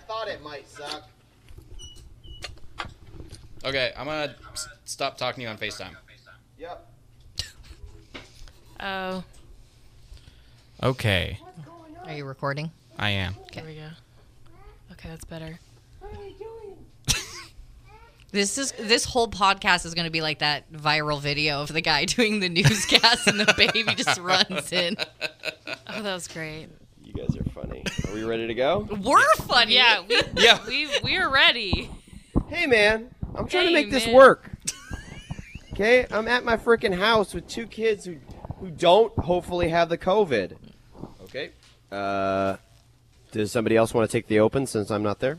thought it might suck. Okay, I'm gonna s- stop talking to you on FaceTime. Yep. Oh, Okay, Are you recording? I am. there we go. Okay, that's better. This is this whole podcast is going to be like that viral video of the guy doing the newscast and the baby just runs in. Oh, that was great. You guys are funny. Are we ready to go? We're funny. Yeah, we Yeah. we we are ready. Hey, man. I'm trying to Hey, make this man. work. Okay, I'm at my freaking house with two kids who who don't hopefully have the COVID. Okay. Uh, does somebody else want to take the open since I'm not there?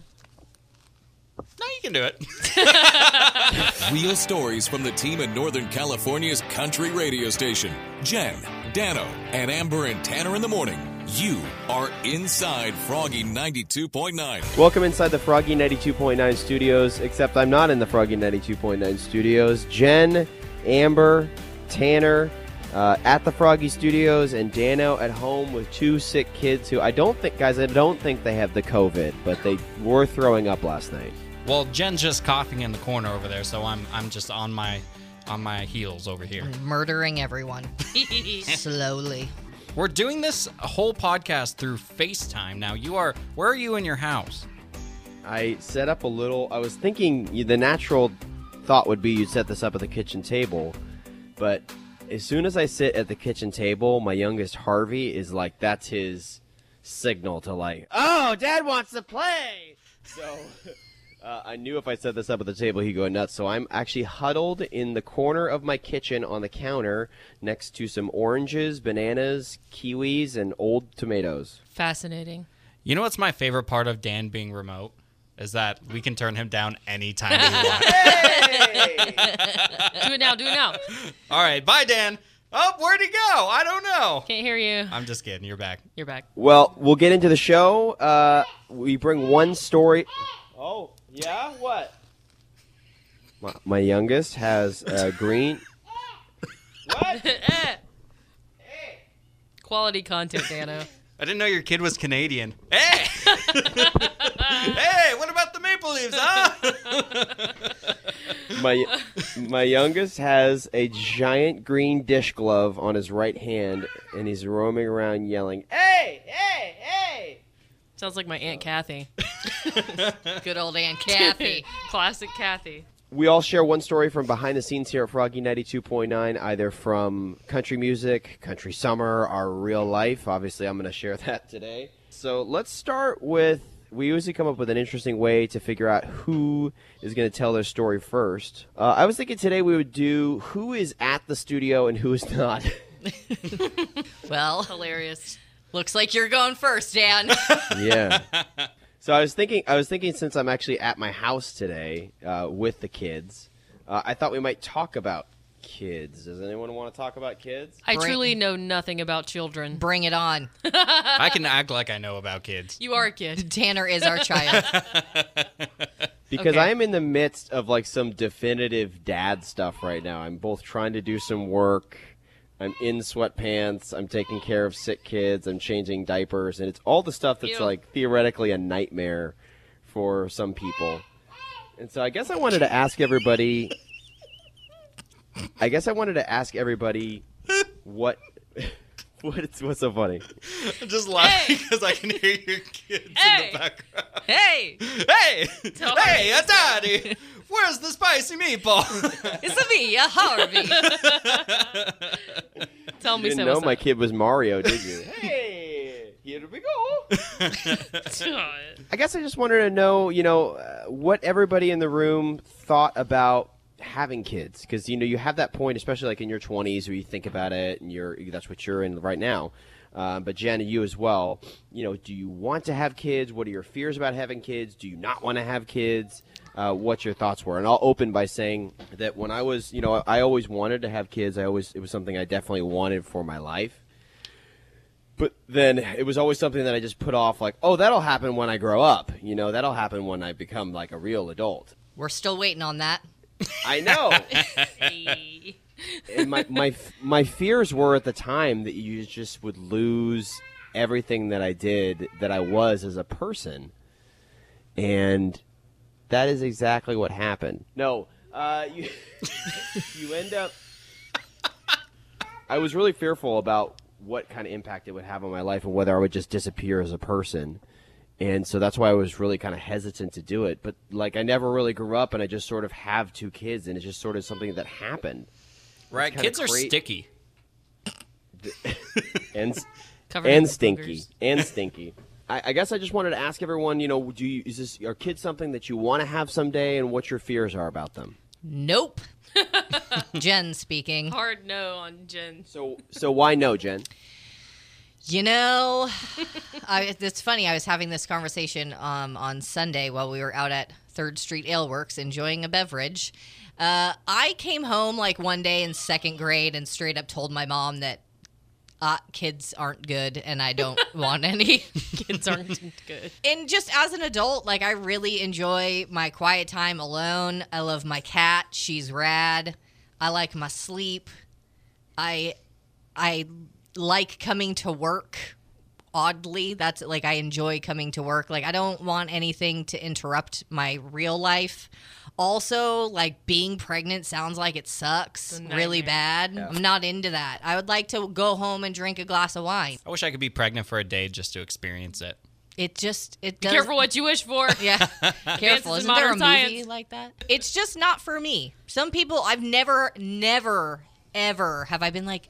No, you can do it. Real stories from the team in Northern California's country radio station. Jenn, Dano, and Amber and Tanner in the morning. You are inside Froggy 92.9. Welcome inside the Froggy 92.9 studios, except I'm not in the Froggy 92.9 studios. Jenn, Amber, Tanner uh, at the Froggy studios, and Dano at home with two sick kids who I don't think, guys, I don't think they have the COVID, but they were throwing up last night. Well, Jenn's just coughing in the corner over there, so I'm I'm just on my on my heels over here. Murdering everyone slowly. We're doing this whole podcast through FaceTime. Now, you are where are you in your house? I set up a little, I was thinking the natural thought would be you'd set this up at the kitchen table, but as soon as I sit at the kitchen table, my youngest Harvey is like, that's his signal to like, oh, dad wants to play. So uh, I knew if I set this up at the table, he'd go nuts. So I'm actually huddled in the corner of my kitchen on the counter next to some oranges, bananas, kiwis, and old tomatoes. Fascinating. You know what's my favorite part of Dan being remote? Is that we can turn him down anytime we want. Do it now. Do it now. All right, bye, Dan. Oh, where'd he go? I don't know. Can't hear you. I'm just kidding. You're back. You're back. Well, we'll get into the show. Uh, we bring one story. Oh, yeah? What? My, my youngest has a green. what? Eh. Quality content, Dano. I didn't know your kid was Canadian. Hey! hey, what about the Maple Leafs, huh? My, my youngest has a giant green dish glove on his right hand, and he's roaming around yelling, Hey, hey, hey! Sounds like my aunt Kathy. Good old Aunt Kathy. Classic Kathy. We all share one story from behind the scenes here at Froggy 92.9, either from country music, country summer, our real life. Obviously, I'm going to share that today. So let's start with we usually come up with an interesting way to figure out who is going to tell their story first. Uh, I was thinking today we would do who is at the studio and who is not. Well, Hilarious. Looks like you're going first, Dan. yeah. So I was thinking, I was thinking since I'm actually at my house today uh, with the kids, uh, I thought we might talk about kids. Does anyone want to talk about kids? I Bring- truly know nothing about children. Bring it on. I can act like I know about kids. You are a kid. Tanner is our child. Because Okay. I am in the midst of like some definitive dad stuff right now. I'm both trying to do some work. I'm in sweatpants. I'm taking care of sick kids. I'm changing diapers, and it's all the stuff that's Ew. like theoretically a nightmare for some people. And so I guess I wanted to ask everybody. I guess I wanted to ask everybody what. What's what's so funny? I'm just laughing Hey! because I can hear your kids in Hey! the background. Hey, Hey! Tell hey, her. a daddy! Where's the spicy meatball? it's a me, a Harvey. tell You me didn't so. know what's my up. kid was Mario, did you? hey, here we go. I guess I just wanted to know, you know, uh, what everybody in the room thought about having kids, because you know you have that point, especially like in your 20s, where you think about it, and you're that's what you're in right now. Um, but Jenn, you as well. You know, do you want to have kids? What are your fears about having kids? Do you not want to have kids? Uh, what your thoughts were, and I'll open by saying that when I was, you know, I always wanted to have kids. I always it was something I definitely wanted for my life. But then it was always something that I just put off, like, oh, that'll happen when I grow up. You know, that'll happen when I become like a real adult. We're still waiting on that. I know. And my, my my fears were at the time that you just would lose everything that I did that I was as a person. and that is exactly what happened. No, uh, you you end up. I was really fearful about what kind of impact it would have on my life and whether I would just disappear as a person. And so that's why I was really kind of hesitant to do it. But like I never really grew up and I just sort of have two kids and it's just sort of something that happened. Right? kinda Kids are sticky. And and stinky boogers. and stinky. I, I guess I just wanted to ask everyone, you know, do you, is this are kids something that you want to have someday, and what your fears are about them? Nope. Jenn speaking. Hard no on Jenn. So, so why no, Jenn? You know, I, it's funny. I was having this conversation um, on Sunday while we were out at Third Street Ale Works enjoying a beverage. Uh, I came home like one day in second grade and straight up told my mom that uh, kids aren't good and I don't want any. Kids aren't good. and just as an adult, like I really enjoy my quiet time alone. I love my cat; she's rad. I like my sleep. I I like coming to work. Oddly, that's like I enjoy coming to work. Like I don't want anything to interrupt my real life. Also, like being pregnant sounds like it sucks really nightmare. bad. I'm not into that. I would like to go home and drink a glass of wine. I wish I could be pregnant for a day just to experience it. It just it Be does careful what you wish for. Yeah, careful. in Isn't there a modern movie science. like that? It's just not for me. Some people, I've never, never, ever have I been like,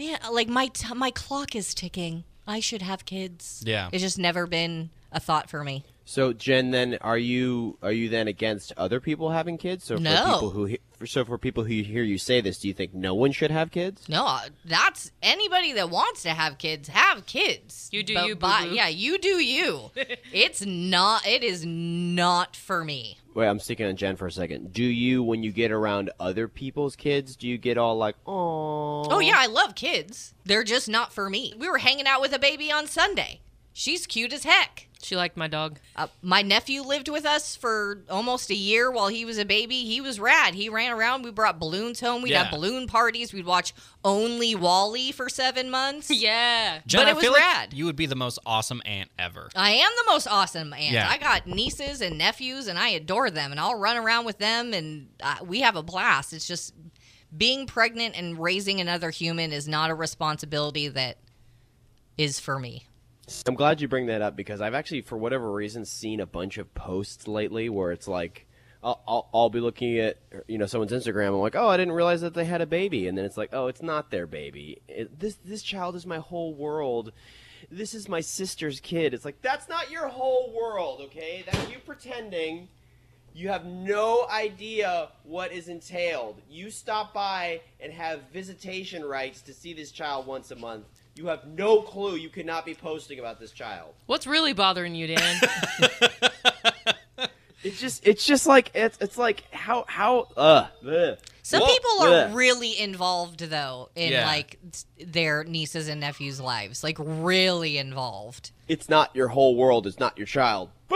man, uh, like my t- my clock is ticking. I should have kids. Yeah. it's just never been a thought for me. So, Jen, then are you are you then against other people having kids? So, for No. people who he- so for people who hear you say this, do you think no one should have kids? No, uh, that's anybody that wants to have kids, have kids. You do But you, by- boo-boo. Yeah, you do you. it's not. It is not for me. Wait, I'm sticking on Jenn for a second. Do you, when you get around other people's kids, do you get all like, oh? Oh yeah, I love kids. They're just not for me. We were hanging out with a baby on Sunday. She's cute as heck. She liked my dog. Uh, my nephew lived with us for almost a year while he was a baby. He was rad. He ran around. We brought balloons home. We'd Yeah. have balloon parties. We'd watch Only Wally for seven months. Yeah. Jenn, But I it was feel like rad. you would be the most awesome aunt ever. I am the most awesome aunt. Yeah. I got nieces and nephews, and I adore them, and I'll run around with them, and uh, we have a blast. It's just being pregnant and raising another human is not a responsibility that is for me. I'm glad you bring that up because I've actually, for whatever reason, seen a bunch of posts lately where it's like, I'll, I'll, I'll be looking at you know someone's Instagram. I'm like, oh, I didn't realize that they had a baby, and then it's like, oh, it's not their baby. It, this this child is my whole world. This is my sister's kid. It's like that's not your whole world, okay? That's you pretending. You have no idea what is entailed. You stop by and have visitation rights to see this child once a month. You have no clue. You cannot be posting about this child. What's really bothering you, Dan? It's just, it's just like it's, it's like how, how, uh, ugh. Some Whoa. people are Ugh. really involved though in Yeah. like their nieces and nephews' lives, like really involved. It's not your whole world. It's not your child.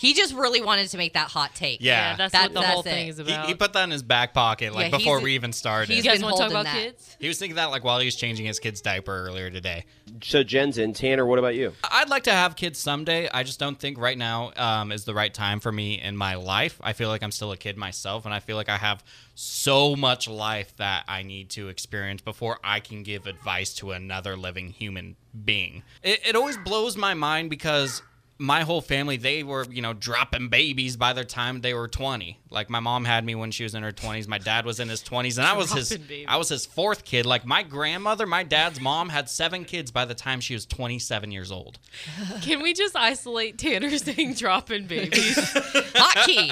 He just really wanted to make that hot take. Yeah. yeah, that's That- what the that's whole it. thing is about. he put that in his back pocket like Yeah, before we even started. he's you guys want to talk about that. kids? he was thinking that like while he was changing his kid's diaper earlier today. So Jenn's in. Tanner, what about you? I'd like to have kids someday. I just don't think right now um, is the right time for me in my life. I feel like I'm still a kid myself, and I feel like I have so much life that I need to experience before I can give advice to another living human being. It, it always blows my mind because my whole family they were you know dropping babies by the time they were 20 like my mom had me when she was in her 20s my dad was in his 20s and i was his babies. i was his fourth kid like my grandmother my dad's mom had seven kids by the time she was 27 years old Can we just isolate Tanner saying dropping babies? Hot key.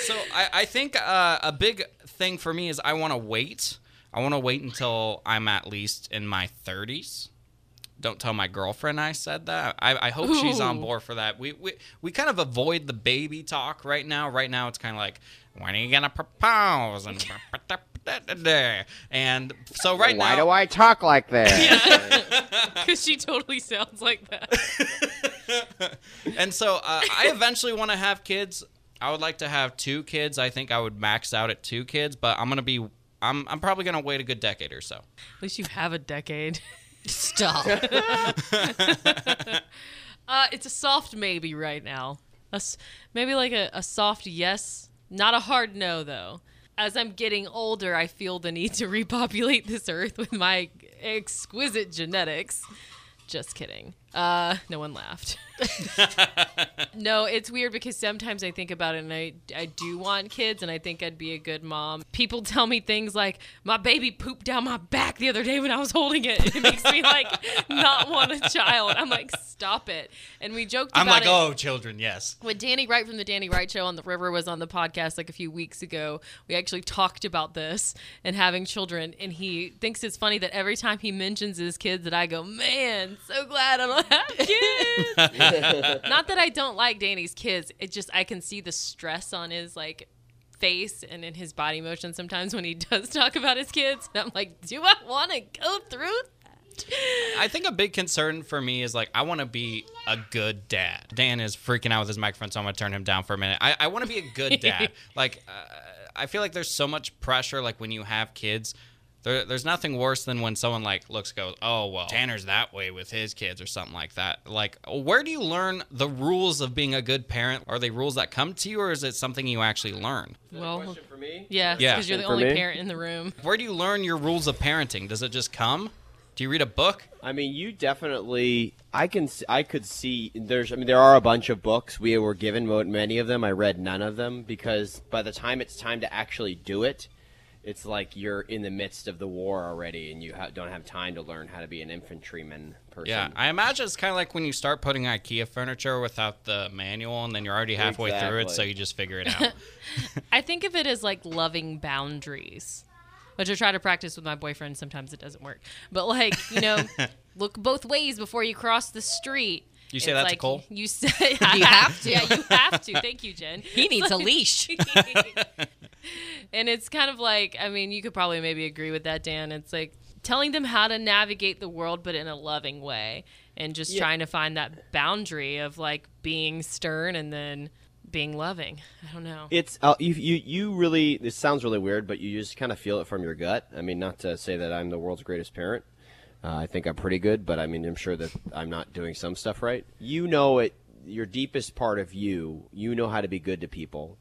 So I, I think uh, a big thing for me is I want to wait. I want to wait until I'm at least in my 30s. Don't tell my girlfriend I said that. I, I hope she's on board for that. We, we we kind of avoid the baby talk right now. Right now it's kind of like when are you gonna propose and and so right Why now why do I talk like that? Because she totally sounds like that. and so uh, I eventually want to have kids. I would like to have two kids. I think I would max out at two kids, but I'm gonna be. I'm, I'm probably gonna wait a good decade or so. At least you have a decade. Stop. Uh, it's a soft maybe right now. A maybe like a, a soft yes, not a hard no though. As I'm getting older, I feel the need to repopulate this earth with my exquisite genetics. Just kidding. Uh, no one laughed. no, it's weird because sometimes I think about it and I, I do want kids and I think I'd be a good mom. People tell me things like, my baby pooped down my back the other day when I was holding it. And it makes me like not want a child. I'm like, stop it. And we joked I'm like, it oh, children, yes. when Danny Wright from the Danny Wright Show on the River was on the podcast like a few weeks ago, we actually talked about this and having children. And he thinks it's funny that every time he mentions his kids, that I go, "Man, so glad I don't have kids." Not that I don't like Danny's kids. It just I can see the stress on his like face and in his body motion sometimes when he does talk about his kids. And I'm like, do I want to go through that? I think a big concern for me is like I want to be a good dad. Dan is freaking out with his microphone, so I'm gonna turn him down for a minute. I, I want to be a good dad. like uh, I feel like there's so much pressure. Like when you have kids, there, there's nothing worse than when someone like looks goes, oh well, Tanner's that way with his kids or something like that. Like where do you learn the rules of being a good parent? Are they rules that come to you, or is it something you actually learn? Well, for me? yeah, Yeah. because you're the For only me? parent in the room. Where do you learn your rules of parenting? Does it just come? Do you read a book? I mean, you definitely. I can. I could see. There's. I mean, there are a bunch of books we were given. mo- Many of them. I read none of them because by the time it's time to actually do it, it's like you're in the midst of the war already, and you ha- don't have time to learn how to be an infantryman person. Yeah, I imagine it's kind of like when you start putting IKEA furniture without the manual, and then you're already halfway through it, so you just figure it out. I think of it as like loving boundaries, which I try to practice with my boyfriend. Sometimes it doesn't work, but like you know, look both ways before you cross the street. You say It's that to like Cole? You say You have to. Yeah, you have to. Thank you, Jenn. He needs a leash. And it's kind of like I mean, you could probably maybe agree with that, Dan. It's like telling them how to navigate the world, but in a loving way, and just Yeah. trying to find that boundary of like being stern and then being loving. I don't know. It's uh, you, you. You really. This sounds really weird, but you just kind of feel it from your gut. I mean, not to say that I'm the world's greatest parent. Uh, I think I'm pretty good, but I mean, I'm sure that I'm not doing some stuff right. You know it. Your deepest part of you. You know how to be good to people,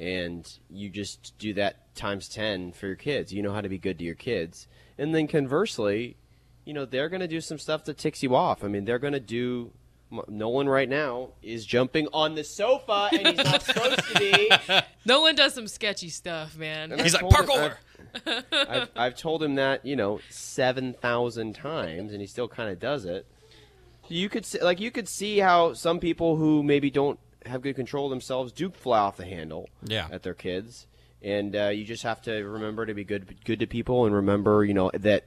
and you just do that times ten for your kids. You know how to be good to your kids, and then conversely, you know they're going to do some stuff that ticks you off. I mean, they're going to do. M- Nolan right now is jumping on the sofa, and he's not supposed to be. Nolan does some sketchy stuff, man. And He's I've like, told him- I've, I've, I've told him that you know seven thousand times, and he still kind of does it. You could see, like you could see how some people who maybe don't have good control of themselves do fly off the handle Yeah. at their kids, and uh, you just have to remember to be good good to people, and remember you know that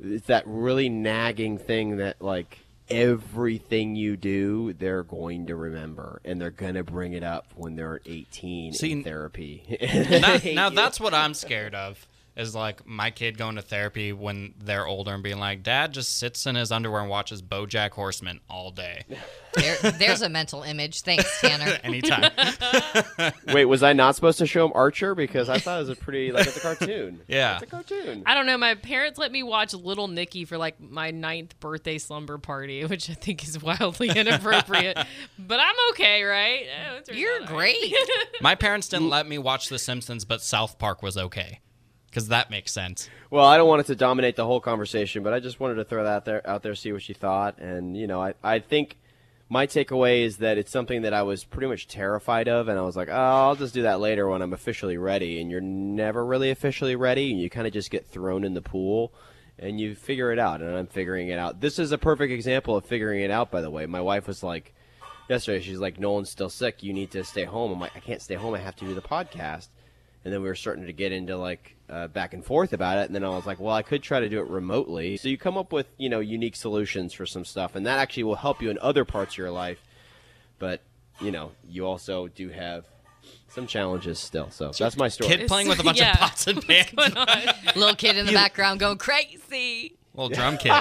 it's that really nagging thing that like everything you do they're going to remember and they're going to bring it up when they're 18 See, in therapy now, now that's what I'm scared of. Is like my kid going to therapy when they're older and being like, "Dad just sits in his underwear and watches BoJack Horseman all day, There, there's a mental image. Thanks, Tanner. anytime." Wait, was I not supposed to show him Archer because I thought it was a pretty like it's a cartoon. Yeah. it's a cartoon. I don't know. My parents let me watch Little Nicky for like my ninth birthday slumber party, which I think is wildly inappropriate. but I'm okay, right? Oh, it turns You're out all right. great. my parents didn't let me watch The Simpsons, but South Park was okay, because that makes sense. Well, I don't want it to dominate the whole conversation, but I just wanted to throw that there out there, see what you thought, and you know, I I think my takeaway is that it's something that I was pretty much terrified of, and I was like, oh, I'll just do that later when I'm officially ready, and you're never really officially ready, and you kind of just get thrown in the pool. And you figure it out, and I'm figuring it out. This is a perfect example of figuring it out. By the way, my wife was like, yesterday, she's like, Nolan's still sick. You need to stay home. I'm like, I can't stay home. I have to do the podcast. And then we were starting to get into like uh, back and forth about it. And then I was like, well, I could try to do it remotely. So you come up with, you know, unique solutions for some stuff. And that actually will help you in other parts of your life. But, you know, you also do have some challenges still. So that's my story. Kid playing with a bunch Yeah. of pots and pans. Going on. Little kid in the background going crazy. Little drum kit.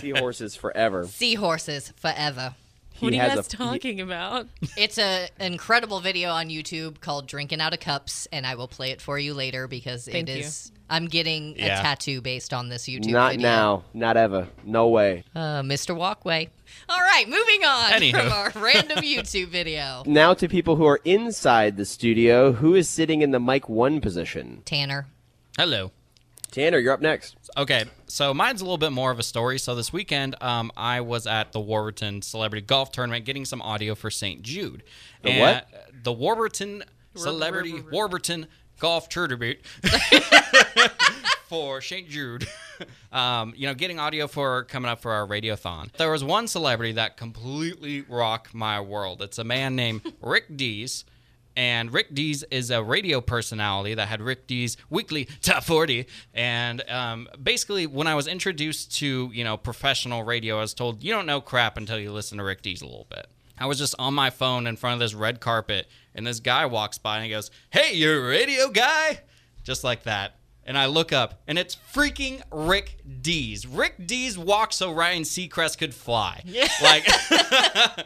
Seahorses forever. Seahorses forever. What are you guys a- he- talking about? It's a incredible video on YouTube called "Drinking Out of Cups," and I will play it for you later because Thank it you. is I'm getting Yeah. a tattoo based on this YouTube video. Not video. now. Not ever. No way. Uh, Mr. Walkway. All right, moving on Anywho. from our random YouTube video. Now to people who are inside the studio, who is sitting in the mic one position? Tanner. Hello. Tanner, you're up next. Okay, so mine's a little bit more of a story. So this weekend, um, I was at the Warburton Celebrity Golf Tournament getting some audio for St. Jude. The And what? The Warburton Celebrity Warburton Golf Tournament for St. Jude. Um, you know, getting audio for coming up for our radiothon. There was one celebrity that completely rocked my world. It's a man named Rick Dees. And Rick Dees is a radio personality that had Rick Dees weekly top 40. And um, basically, when I was introduced to, you know, professional radio, I was told, you don't know crap until you listen to Rick Dees a little bit. I was just on my phone in front of this red carpet, and this guy walks by and he goes, Hey, you're a radio guy? Just like that. And I look up, and it's freaking Rick Dees. Rick Dees walked so Ryan Seacrest could fly. Yeah. Like,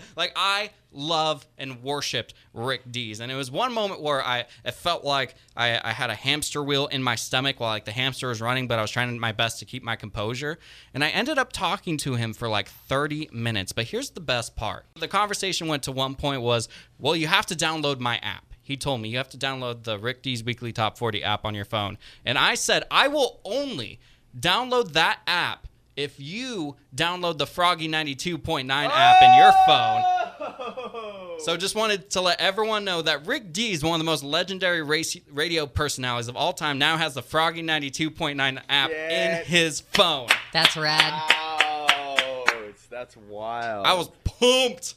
like I love and worshipped Rick Dees. And it was one moment where I it felt like I, I had a hamster wheel in my stomach while like the hamster was running, but I was trying my best to keep my composure. And I ended up talking to him for like 30 minutes. But here's the best part. The conversation went to one point was, well, you have to download my app. He told me you have to download the Rick Dees Weekly Top 40 app on your phone. And I said, I will only download that app if you download the Froggy 92.9 app in your phone. Oh! So just wanted to let everyone know that Rick Dees is one of the most legendary race, radio personalities of all time. Now has the Froggy 92.9 app Yes. in his phone. That's rad. Oh, that's wild. I was pumped.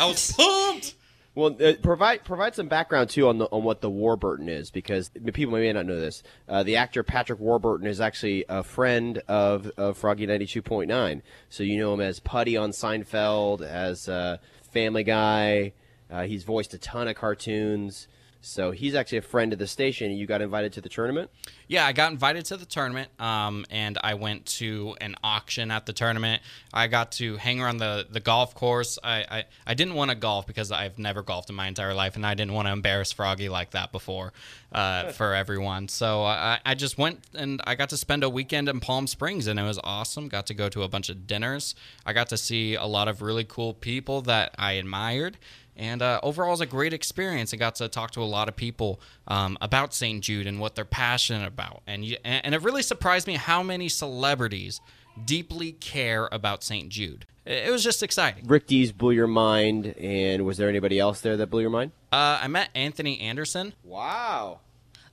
I was pumped. Well, uh, provide provide some background too on the on what the Warburton is because people may not know this. Uh, the actor Patrick Warburton is actually a friend of, of Froggy ninety two point nine. So you know him as Puddy on Seinfeld, as uh, Family Guy. Uh, he's voiced a ton of cartoons. So he's actually a friend of the station. You got invited to the tournament. Yeah, I got invited to the tournament, um, and I went to an auction at the tournament. I got to hang around the, the golf course. I, I, I didn't want to golf because I've never golfed in my entire life, and I didn't want to embarrass Froggy like that before uh, for everyone. So I, I just went and I got to spend a weekend in Palm Springs, and it was awesome. Got to go to a bunch of dinners. I got to see a lot of really cool people that I admired. And uh, overall, it was a great experience. I got to talk to a lot of people um, about St. Jude and what they're passionate about. And, you, and and it really surprised me how many celebrities deeply care about St. Jude. It, it was just exciting. Rick Dees blew your mind, and was there anybody else there that blew your mind? Uh, I met Anthony Anderson. Wow.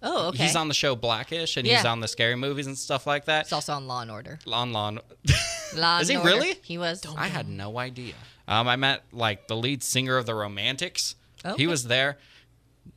Oh, okay. He's on the show Blackish, and he's on the scary movies and stuff like that. It's also on Law and Order. On Lawn. Law Is he Order. really? He was. I had no idea. Um, I met like the lead singer of the Romantics. Okay. He was there.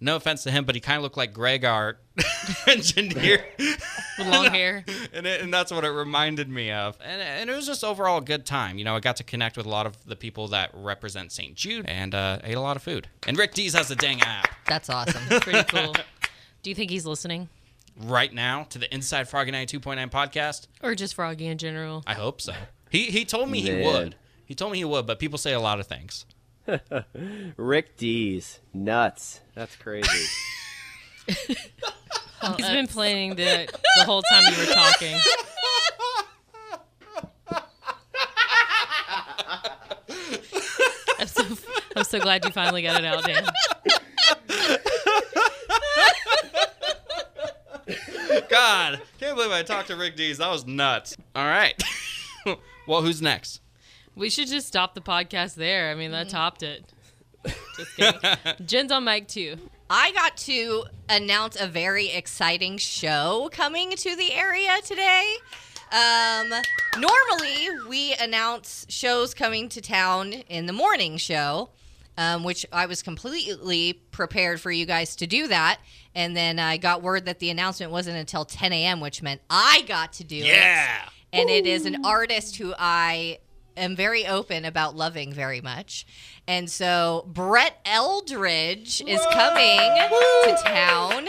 No offense to him, but he kind of looked like Greg, our engineer, With long hair. and, it, and that's what it reminded me of. And, and it was just overall a good time. You know, I got to connect with a lot of the people that represent St. Jude, and uh, ate a lot of food. And Rick Dees has a dang app That's awesome. Pretty cool. Do you think he's listening? right now to the Inside Froggy 92.9 podcast. Or just Froggy in general? I hope so. He he told me he would. He told me he would, but people say a lot of things. Rick Dees, nuts. That's crazy. He's been planning that the whole time you were talking. I'm so, I'm so glad you finally got it out, Dan. God, can't believe I talked to Rick Dees. That was nuts. All right. well, who's next? We should just stop the podcast there. I mean, that topped it. Just kidding. Jen's on mic too. I got to announce a very exciting show coming to the area today. Um, normally, we announce shows coming to town in the morning show, um, which I was completely prepared for you guys to do that. And then I got word that the announcement wasn't until 10 a.m., which meant I got to do it. Yeah. And it is an artist who I am very open about loving very much. And so Brett Eldredge is coming to town.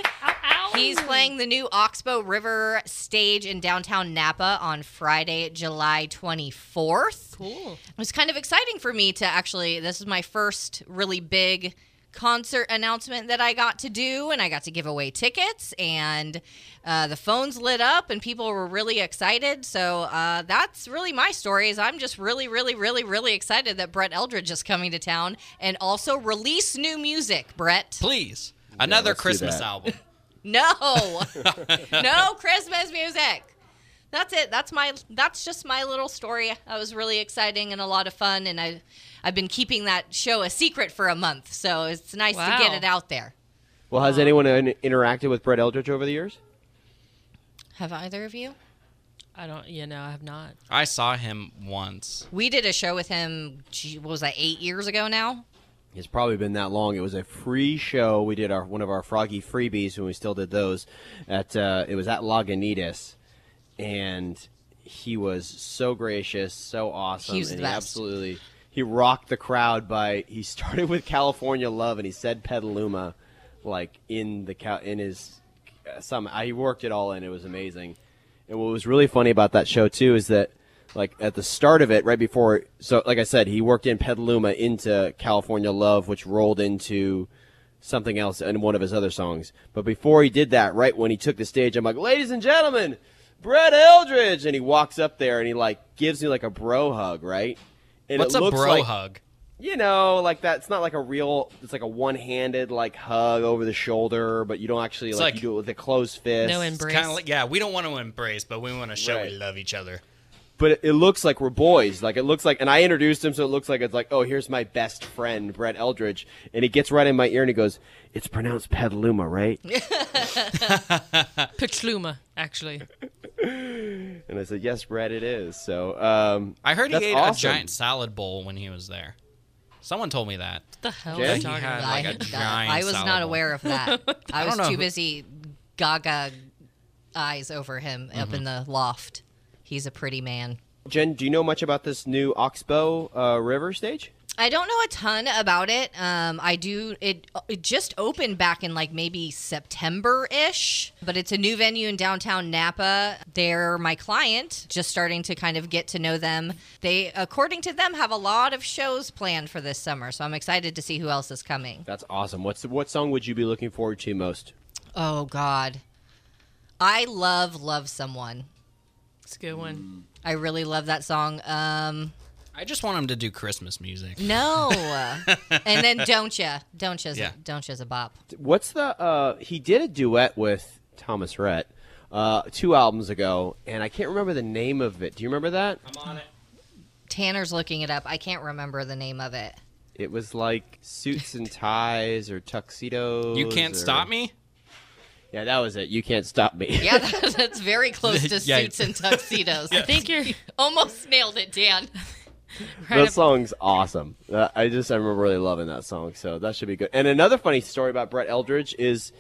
He's playing the new Oxbow River stage in downtown Napa on Friday, July 24th. Cool. It was kind of exciting for me to actually, this is my first really big concert announcement that I got to do, and I got to give away tickets, and uh, the phones lit up, and people were really excited. So uh, that's really my story. Is I'm just really, really, really, really excited that Brett Eldredge is coming to town and also release new music. Brett, Please. Another let's Christmas album. no, no Christmas music. That's it. That's my. That's just my little story. That was really exciting and a lot of fun, and I, I've been keeping that show a secret for a month, so it's nice to get it out there. Well, has anyone in- interacted with Brett Eldredge over the years? Have either of you? I don't. You know, I have not. I saw him once. We did a show with him. Gee, what was that? Eight years ago now. It's probably been that long. It was a free show. We did our one of our Froggy freebies when we still did those. At uh, it was at Lagunitas, and he was so gracious, so awesome, He and best. he absolutely he rocked the crowd by he started with California Love and he said Petaluma, like in the in his some I worked it all in. It was amazing. And what was really funny about that show too is that like at the start of it, right before so like I said, he worked in Petaluma into California Love, which rolled into something else in one of his other songs. But before he did that, right when he took the stage, I'm like, ladies and gentlemen, Brett Eldredge, and he walks up there and he like gives me like a bro hug, right? And What's it a looks bro like, hug? you know, like that. It's not like a real. It's like a one-handed like hug over the shoulder, but you don't actually like, like- you do it with a closed fist. No embrace. kind of like yeah, we don't want to embrace, but we want to show Right. we love each other. But it, it looks like we're boys. Like it looks like, and I introduced him, so it looks like it's like, oh, here's my best friend, Brett Eldredge, and he gets right in my ear and he goes, "It's pronounced Petaluma, right?" Petluma, actually. and I said, "Yes, Brett, it is." So um, I heard he ate awesome. a giant salad bowl when he was there. Someone told me that. What the hell Jenn? are He you talking had, about? like, I, a giant I was salad not bowl. aware of that. I don't was know too who- busy gaga eyes over him up Mm-hmm. in the loft. He's a pretty man. Jenn, do you know much about this new Oxbow uh, River stage? I don't know a ton about it. Um, I do. It it just opened back in like maybe September ish, but it's a new venue in downtown Napa. They're my client. Just starting to kind of get to know them. They, according to them, have a lot of shows planned for this summer. So I'm excited to see who else is coming. That's awesome. What's what song would you be looking forward to most? Oh God, I love love someone. It's a good one. I really love that song. Um, I just want him to do Christmas music. no, and then don't ya, don't ya's, Yeah. don't ya's a bop. What's the? Uh, he did a duet with Thomas Rhett uh, two albums ago, and I can't remember the name of it. Do you remember that? I'm on it. Tanner's looking it up. I can't remember the name of it. It was like suits and ties or tuxedos. You can't or- stop me. Yeah, that was it. You can't stop me. Yeah, that, that's very close to Yeah. suits and tuxedos. I think you're Almost nailed it, Dan. right. that up- song's awesome. Uh, I just I remember really loving that song, so that should be good. And another funny story about Brett Eldredge is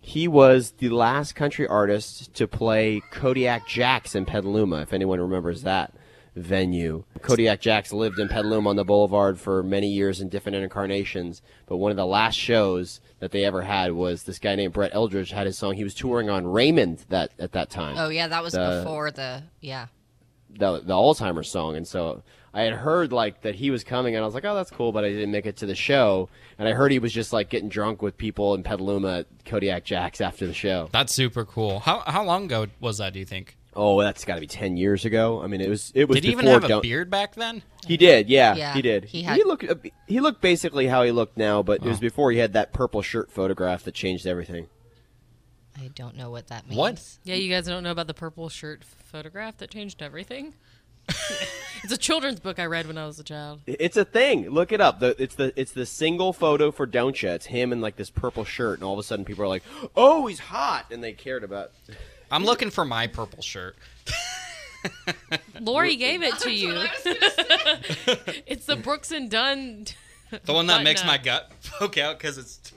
he was the last country artist to play Kodiak Jacks in Petaluma. If anyone remembers that venue, Kodiak Jacks lived in Petaluma on the Boulevard for many years in different incarnations. But one of the last shows that they ever had was this guy named Brett Eldredge had his song. He was touring on Raymond that at that time Oh yeah, that was The- before the yeah. the the Alzheimer's song, and so I had heard like that he was coming, and I was like, oh, that's cool, but I didn't make it to the show, and I heard he was just like getting drunk with people in Petaluma at Kodiak Jacks after the show. That's super cool. How how long ago was that? Do you think? Oh, that's got to be ten years ago. I mean, it was it was Did he even before have a Don't- beard back then? He did, yeah, Yeah, he did. he had- He, looked uh, he looked basically how he looked now, but it was oh. before he had that purple shirt photograph that changed everything. I don't know what that means. What? Yeah, you guys don't know about the purple shirt photograph that changed everything. it's a children's book I read when I was a child. It's a thing. Look it up. The, it's the it's the single photo for Don't It's him in like this purple shirt, and all of a sudden people are like, "Oh, he's hot," and they cared about. I'm looking for my purple shirt. Lori gave it to you. it's the Brooks and Dunn. The one that makes up. my gut poke out because it's.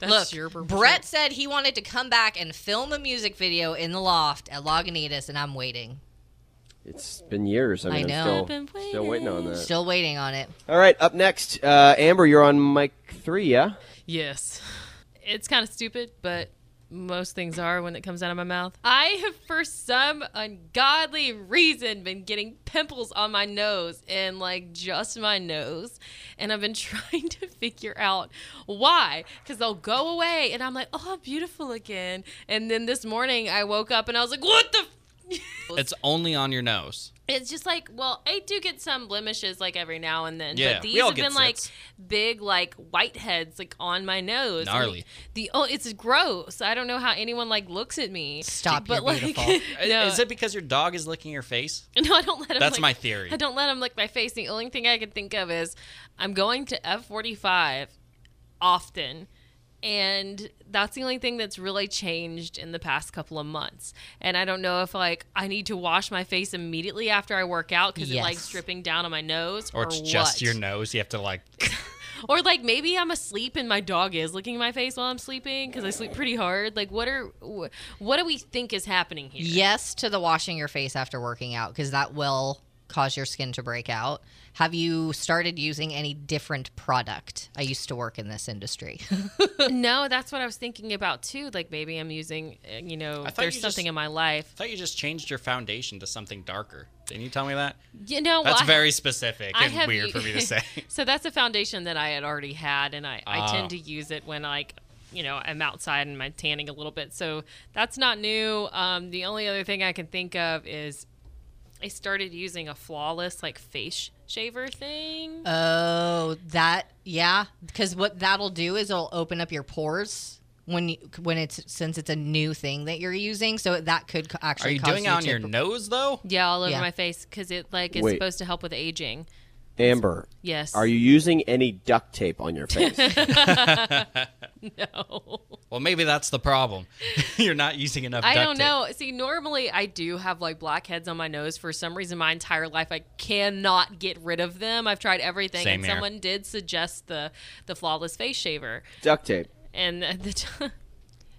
That's Look, your Brett shirt. said he wanted to come back and film a music video in the loft at Lagunitas, and I'm waiting. It's been years. I I know. I'm still, I've been still waiting on that. Still waiting on it. All right, up next, uh, Amber, you're on mic three, yeah? Yes. It's kind of stupid, but most things are when it comes out of my mouth. I have, for some ungodly reason, been getting pimples on my nose and like just my nose. And I've been trying to figure out why. Because they'll go away and I'm like, oh, beautiful again. And then this morning I woke up and I was like, what the? F-? It's only on your nose. It's just like, well, I do get some blemishes like every now and then, Yeah, but we these all have get been like zits. big, like whiteheads, like on my nose. And Gnarly. The oh, it's gross. I don't know how anyone like looks at me. Stop, but you're like, beautiful. Uh, no, Is it because your dog is licking your face? no, I don't let him. That's like- my theory. I don't let him lick my face. The only thing I can think of is I'm going to F45 often. And that's the only thing that's really changed in the past couple of months. And I don't know if like I need to wash my face immediately after I work out because it like dripping down on my nose, Or or, it's just your nose. You have to like. Or like maybe I'm asleep and my dog is licking my face while I'm sleeping because I sleep pretty hard. Like what are wh- what do we think is happening here? Yes to the washing your face after working out because that will cause your skin to break out. Have you started using any different product? I used to work in this industry. no, that's what I was thinking about too. Like maybe I'm using, uh, you know, I there's you something just- in my life. I thought you just changed your foundation to something darker. Didn't you tell me that? You know, That's well, I- very specific I and have weird for me to say. so that's a foundation that I had already had, and I, I Oh. tend to use it when like you know I'm outside and I'm tanning a little bit. So that's not new. Um, the only other thing I can think of is I started using a flawless like face shaver thing. oh, that yeah, because what that'll do is it'll open up your pores when you, when it's since it's a new thing that you're using. So that could c- Are actually you cause doing it on to your nose though? yeah, all over Yeah. my face because it like is Wait. supposed to help with aging. Amber, Yes. are you using any duct tape on your face? No. Well, maybe that's the problem. You're not using enough. I don't tape. know. See, normally I do have like blackheads on my nose. For some reason, my entire life I cannot get rid of them. I've tried everything, Same and here. someone did suggest the the flawless face shaver, duct tape. and uh, the t-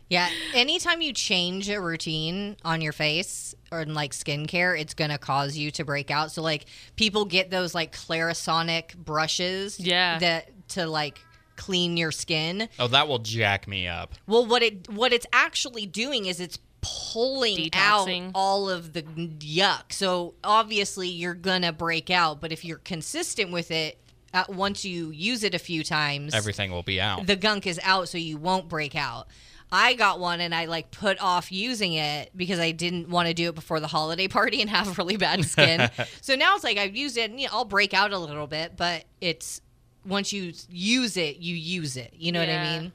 Yeah, anytime you change a routine on your face or in like skincare, it's gonna cause you to break out. So like people get those like Clarisonic brushes, Yeah. that to like clean your skin. Oh, that will jack me up. Well, what it what it's actually doing is it's pulling Detoxing. out all of the yuck. So obviously you're gonna break out, but if you're consistent with it, uh, once you use it a few times, Everything will be out. the gunk is out so you won't break out. I got one and I like put off using it because I didn't want to do it before the holiday party and have really bad skin. so now it's like I've used it and you know, I'll break out a little bit, but it's once you use it, you use it. You know what I mean?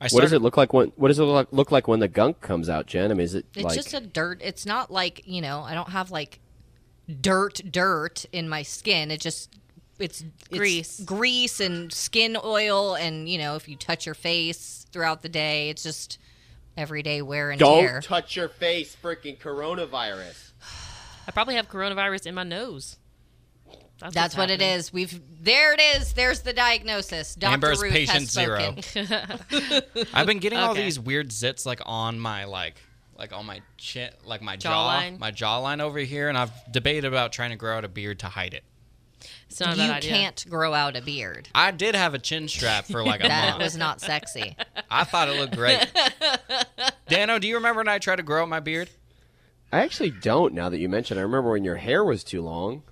I What does it look like when? What does it look, look like when the gunk comes out, Jenn? I mean, is it It's like just a dirt. It's not like, you know, I don't have like dirt dirt in my skin. It just it's, it's Grease. grease and skin oil and, you know, if you touch your face throughout the day, it's just everyday wear and don't tear. touch your face, freaking coronavirus? I probably have coronavirus in my nose. That's, That's what what's it is. We've there it is. There's the diagnosis. Dr. Amber's Ruth patient has zero. I've been getting all these weird zits like on my like like on my chin, like my jaw, Jawline. my jawline over here, and I've debated about trying to grow out a beard to hide it. It's not a you bad idea. can't grow out a beard. I did have a chin strap for like a month. That month. was not sexy. I thought it looked great. Dano, do you remember when I tried to grow out my beard? I actually don't. Now that you mention, it. I remember when your hair was too long.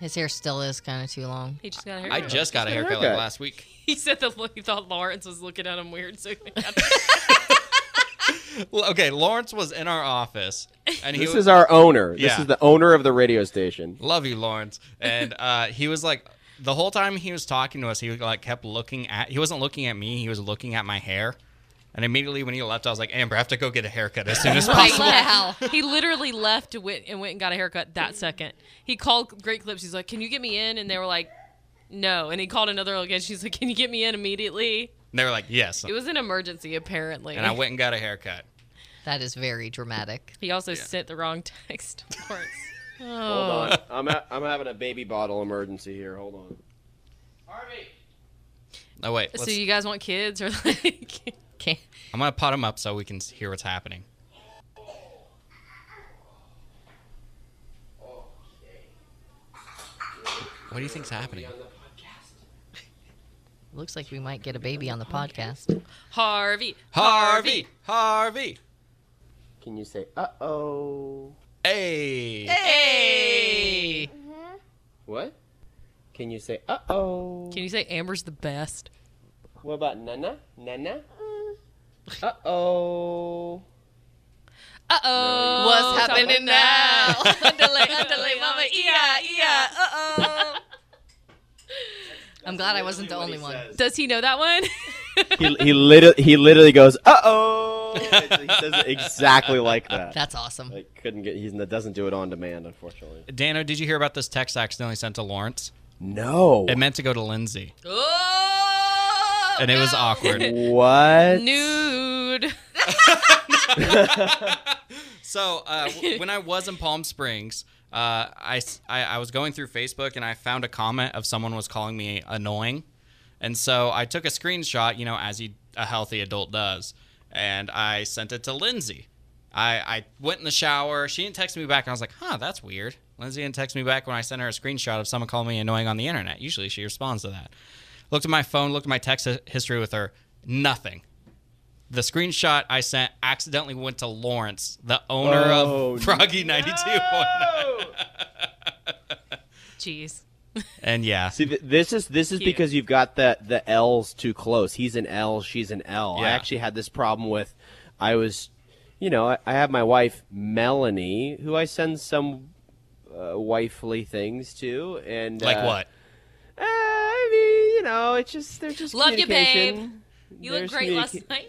His hair still is kind of too long. He just got a haircut. I just got a Just haircut like haircut. last week. He said that he thought Lawrence was looking at him weird, so he got Well, Okay, Lawrence was in our office, and he This was, is our owner. This is the owner of the radio station. love you, Lawrence, and uh, he was like the whole time he was talking to us, he like kept looking at. He wasn't looking at me. He was looking at my hair. And immediately when he left, I was like, Amber, I have to go get a haircut as soon as Right, possible. Wow. He literally left and went, and went and got a haircut that second. He called Great Clips. He's like, "Can you get me in?" And they were like, "No." And he called another location. She's like, "Can you get me in immediately?" And they were like, yes. It was an emergency, apparently. And I went and got a haircut. That is very dramatic. He also sent the wrong text. to Lawrence. Hold Oh. on. I'm ha- I'm having a baby bottle emergency here. Hold on. Harvey. Oh wait, So let's- you guys want kids or like? Okay. I'm gonna pot him up so we can hear what's happening. What do you think's happening? Looks like we might get a baby on the podcast. Harvey. Harvey, Harvey. Can you say uh oh? Hey. Hey! What? Can you say uh oh? Can you say Amber's the best? What about Nana? Nana? Uh oh. Uh oh. What's happening now? underlay, underlay, mama, yeah, yeah, uh oh. I'm glad I wasn't the only one. Does he know that one? he he literally he literally goes uh oh. he says it exactly like that. That's awesome. Like couldn't get he doesn't do it on demand, unfortunately. Dano, did you hear about this text I accidentally sent to Lawrence? No. It meant to go to Lindsay, Oh! and it was awkward. What? Nude. So uh, w- when I was in Palm Springs, uh, I, I- I was going through Facebook and I found a comment of someone was calling me annoying, and so I took a screenshot, you know, as you, a healthy adult does, and I sent it to Lindsay. I, I went in the shower. She didn't text me back, and I was like, "Huh, that's weird." Lindsay didn't text me back when I sent her a screenshot of someone calling me annoying on the internet. Usually, she responds to that. Looked at my phone, looked at my text history with her. Nothing the screenshot I sent accidentally went to Lawrence, the owner Oh, of Froggy 92.9. Jeez. And yeah, See, th- this is this is Cute. because you've got the the L's too close. He's an L, she's an L. I Yeah. actually had this problem with. I was, you know, I, I have my wife Melanie, who I send some uh, wifely things to, and like uh, what? Uh, I mean, you know, it's just they're just Love you, babe. You look There's great last night.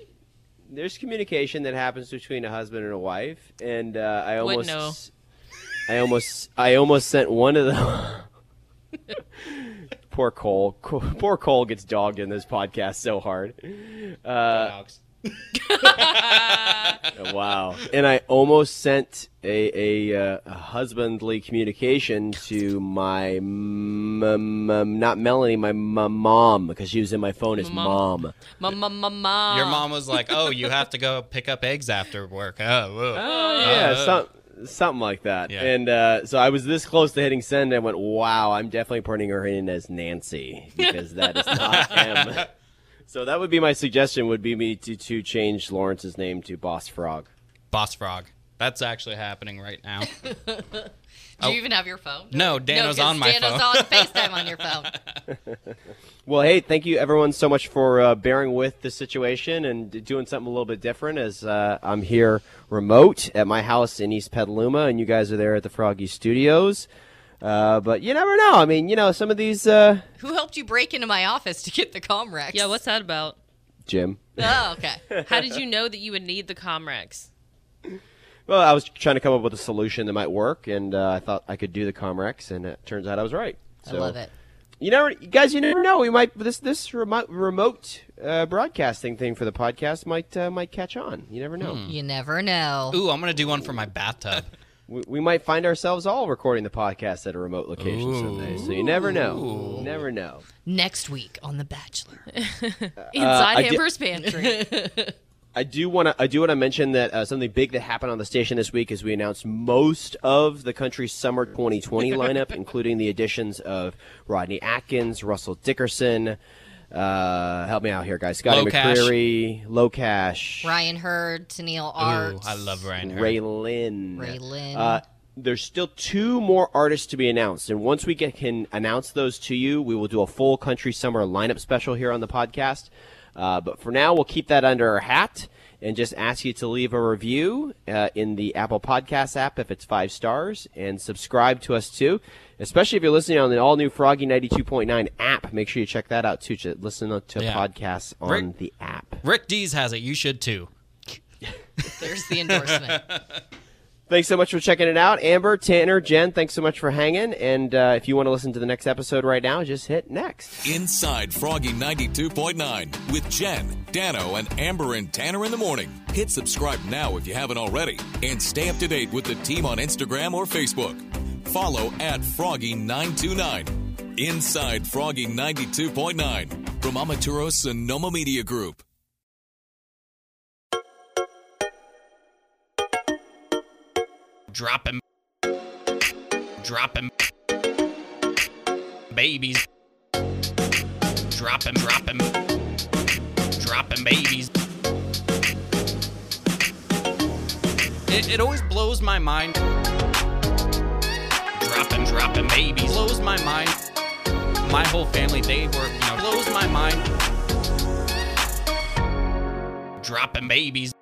There's communication that happens between a husband and a wife, and uh, I Wouldn't almost, I almost, I almost sent one of them. poor Cole. Poor Cole gets dogged in this podcast so hard. Uh, wow. And I almost sent a, a, uh, a husbandly communication to my m- m- not Melanie, my m- mom, because she was in my phone as Mom. mom. Mama, mama. Your mom was like, "Oh, you have to go pick up eggs after work." Oh, whoa. Oh yeah, Uh, some, something like that. Yeah. And uh, so I was this close to hitting send. And I went, "Wow, I'm definitely putting her in as Nancy because that is not M." So that would be my suggestion. Would be me to to change Lawrence's name to Boss Frog. Boss Frog. That's actually happening right now. Do Oh. you even have your phone? No, Dano's 'cause on my Dano's phone. on FaceTime on your phone. Well, hey, thank you everyone so much for uh, bearing with the situation and doing something a little bit different. As uh, I'm here remote at my house in East Petaluma, and you guys are there at the Froggy Studios. Uh, but you never know. I mean, you know, some of these, uh, Who helped you break into my office to get the Comrex? Yeah, what's that about? Jim. Oh, okay. How did you know that you would need the Comrex? Well, I was trying to come up with a solution that might work, and uh, I thought I could do the Comrex, and it turns out I was right. I love it. You never, guys, you never know. We might this this remote remote uh, broadcasting thing for the podcast might uh, might catch on. You never know. You never know. Ooh, I'm gonna do one for my bathtub. We, we might find ourselves all recording the podcast at a remote location someday. So you never know. You never know. Next week on The Bachelor. Inside I did- Amber's pantry. I do want to. I do want to mention that uh, something big that happened on the station this week is we announced most of the country's summer 2020 lineup, including the additions of Rodney Atkins, Russell Dickerson. Uh, help me out here, guys. Scotty Locash. McCreery, Locash, Ryan Hurd, Tenille Art. Ooh, I love Ryan. Hurd. Ray Lynn. RaeLynn. Uh, there's still two more artists to be announced, and once we get, can announce those to you, we will do a full country summer lineup special here on the podcast. Uh, but for now, we'll keep that under our hat and just ask you to leave a review uh, in the Apple Podcast app if it's five stars, and subscribe to us too. Especially if you're listening on the all new Froggy 92.9 app, make sure you check that out too. Ch- Listen to Yeah. podcasts on Rick- the app. Rick Dees has it. You should too. There's the endorsement. Thanks so much for checking it out. Amber, Tanner, Jenn, thanks so much for hanging. And uh, if you want to listen to the next episode right now, just hit next. Inside Froggy 92.9 with Jenn, Dano, and Amber and Tanner in the morning. Hit subscribe now if you haven't already. And stay up to date with the team on Instagram or Facebook. Follow at Froggy929. Inside Froggy 92.9 from Amaturo Sonoma Media Group. Drop him. Drop him. Babies. dropping, dropping, dropping babies. It, it always blows my mind. Dropping, dropping babies blows my mind. My whole family, they were, you know, blows my mind. Dropping babies.